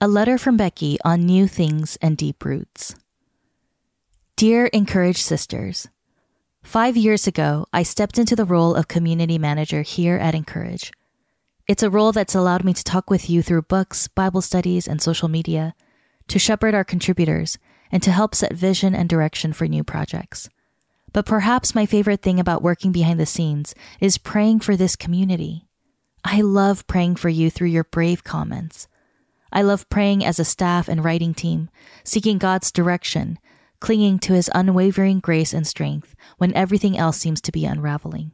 a letter from Becky on new things and deep roots. Dear Encouraged Sisters, Five years ago, I stepped into the role of community manager here at Encourage. It's a role that's allowed me to talk with you through books, Bible studies, and social media, to shepherd our contributors, and to help set vision and direction for new projects. But perhaps my favorite thing about working behind the scenes is praying for this community. I love praying for you through your brave comments I love praying as a staff and writing team, seeking God's direction, clinging to his unwavering grace and strength when everything else seems to be unraveling.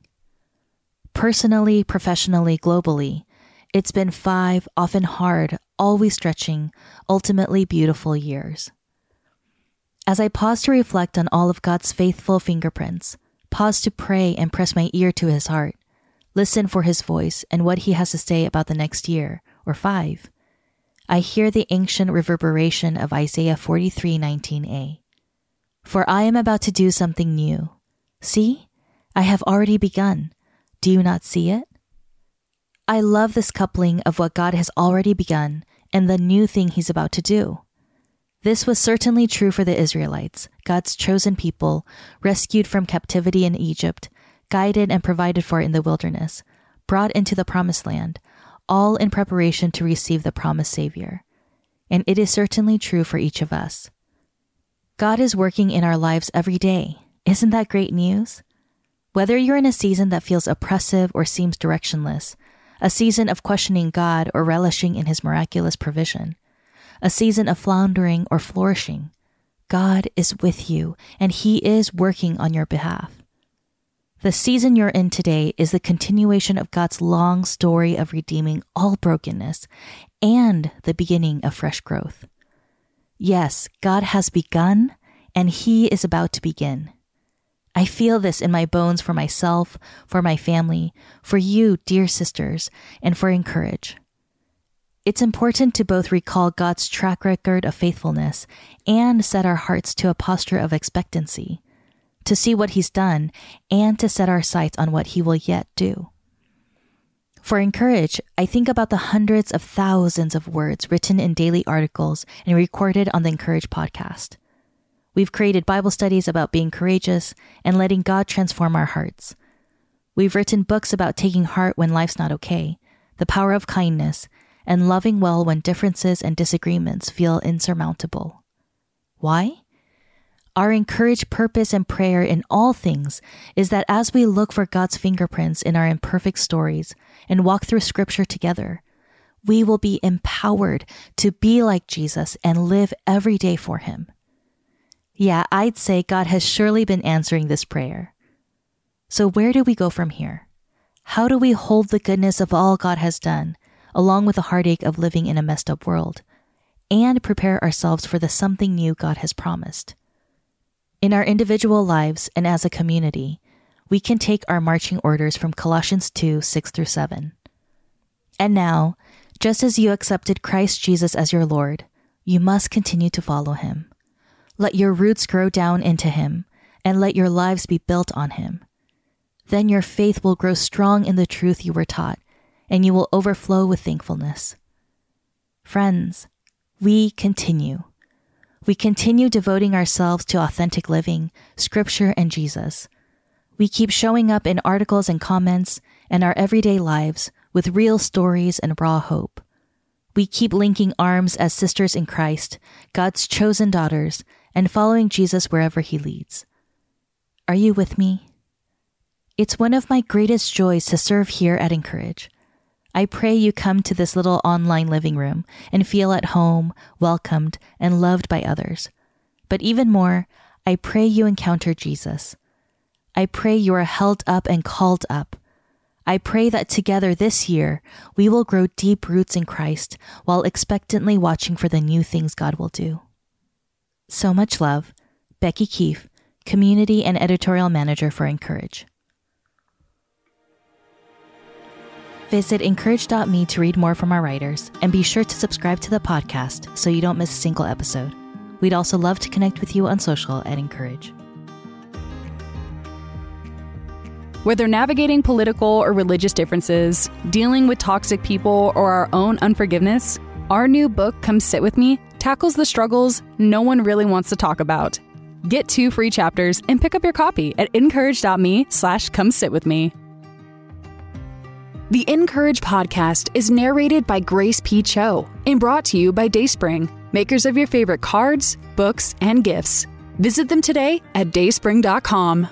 Personally, professionally, globally, it's been five, often hard, always stretching, ultimately beautiful years. As I pause to reflect on all of God's faithful fingerprints, pause to pray and press my ear to his heart, listen for his voice and what he has to say about the next year, or five, I hear the ancient reverberation of Isaiah 43:19a. For I am about to do something new. See? I have already begun. Do you not see it? I love this coupling of what God has already begun and the new thing he's about to do. This was certainly true for the Israelites, God's chosen people, rescued from captivity in Egypt, guided and provided for in the wilderness, brought into the promised land, all in preparation to receive the promised Savior. And it is certainly true for each of us. God is working in our lives every day. Isn't that great news? Whether you're in a season that feels oppressive or seems directionless, a season of questioning God or relishing in His miraculous provision, a season of floundering or flourishing, God is with you and He is working on your behalf. The season you're in today is the continuation of God's long story of redeeming all brokenness and the beginning of fresh growth. Yes, God has begun and He is about to begin. I feel this in my bones for myself, for my family, for you, dear sisters, and for Encourage. It's important to both recall God's track record of faithfulness and set our hearts to a posture of expectancy to see what he's done, and to set our sights on what he will yet do. For Encourage, I think about the hundreds of thousands of words written in daily articles and recorded on the Encourage podcast. We've created Bible studies about being courageous and letting God transform our hearts. We've written books about taking heart when life's not okay, the power of kindness, and loving well when differences and disagreements feel insurmountable. Why? Our encouraged purpose and prayer in all things is that as we look for God's fingerprints in our imperfect stories and walk through scripture together, we will be empowered to be like Jesus and live every day for him. Yeah, I'd say God has surely been answering this prayer. So where do we go from here? How do we hold the goodness of all God has done, along with the heartache of living in a messed up world, and prepare ourselves for the something new God has promised? In our individual lives and as a community, we can take our marching orders from Colossians 2 6 through 7. And now, just as you accepted Christ Jesus as your Lord, you must continue to follow him. Let your roots grow down into him, and let your lives be built on him. Then your faith will grow strong in the truth you were taught, and you will overflow with thankfulness. Friends, we continue we continue devoting ourselves to authentic living, scripture, and Jesus. We keep showing up in articles and comments and our everyday lives with real stories and raw hope. We keep linking arms as sisters in Christ, God's chosen daughters, and following Jesus wherever he leads. Are you with me? It's one of my greatest joys to serve here at Encourage. I pray you come to this little online living room and feel at home, welcomed, and loved by others. But even more, I pray you encounter Jesus. I pray you are held up and called up. I pray that together this year we will grow deep roots in Christ while expectantly watching for the new things God will do. So much love, Becky Keife, Community and Editorial Manager for Encourage. Visit incourage.me to read more from our writers and be sure to subscribe to the podcast so you don't miss a single episode. We'd also love to connect with you on social at Encourage. Whether navigating political or religious differences, dealing with toxic people, or our own unforgiveness, our new book, Come Sit With Me, tackles the struggles no one really wants to talk about. Get two free chapters and pick up your copy at incourage.me slash come sit with me. The Encourage podcast is narrated by Grace P. Cho and brought to you by Dayspring, makers of your favorite cards, books, and gifts. Visit them today at dayspring.com.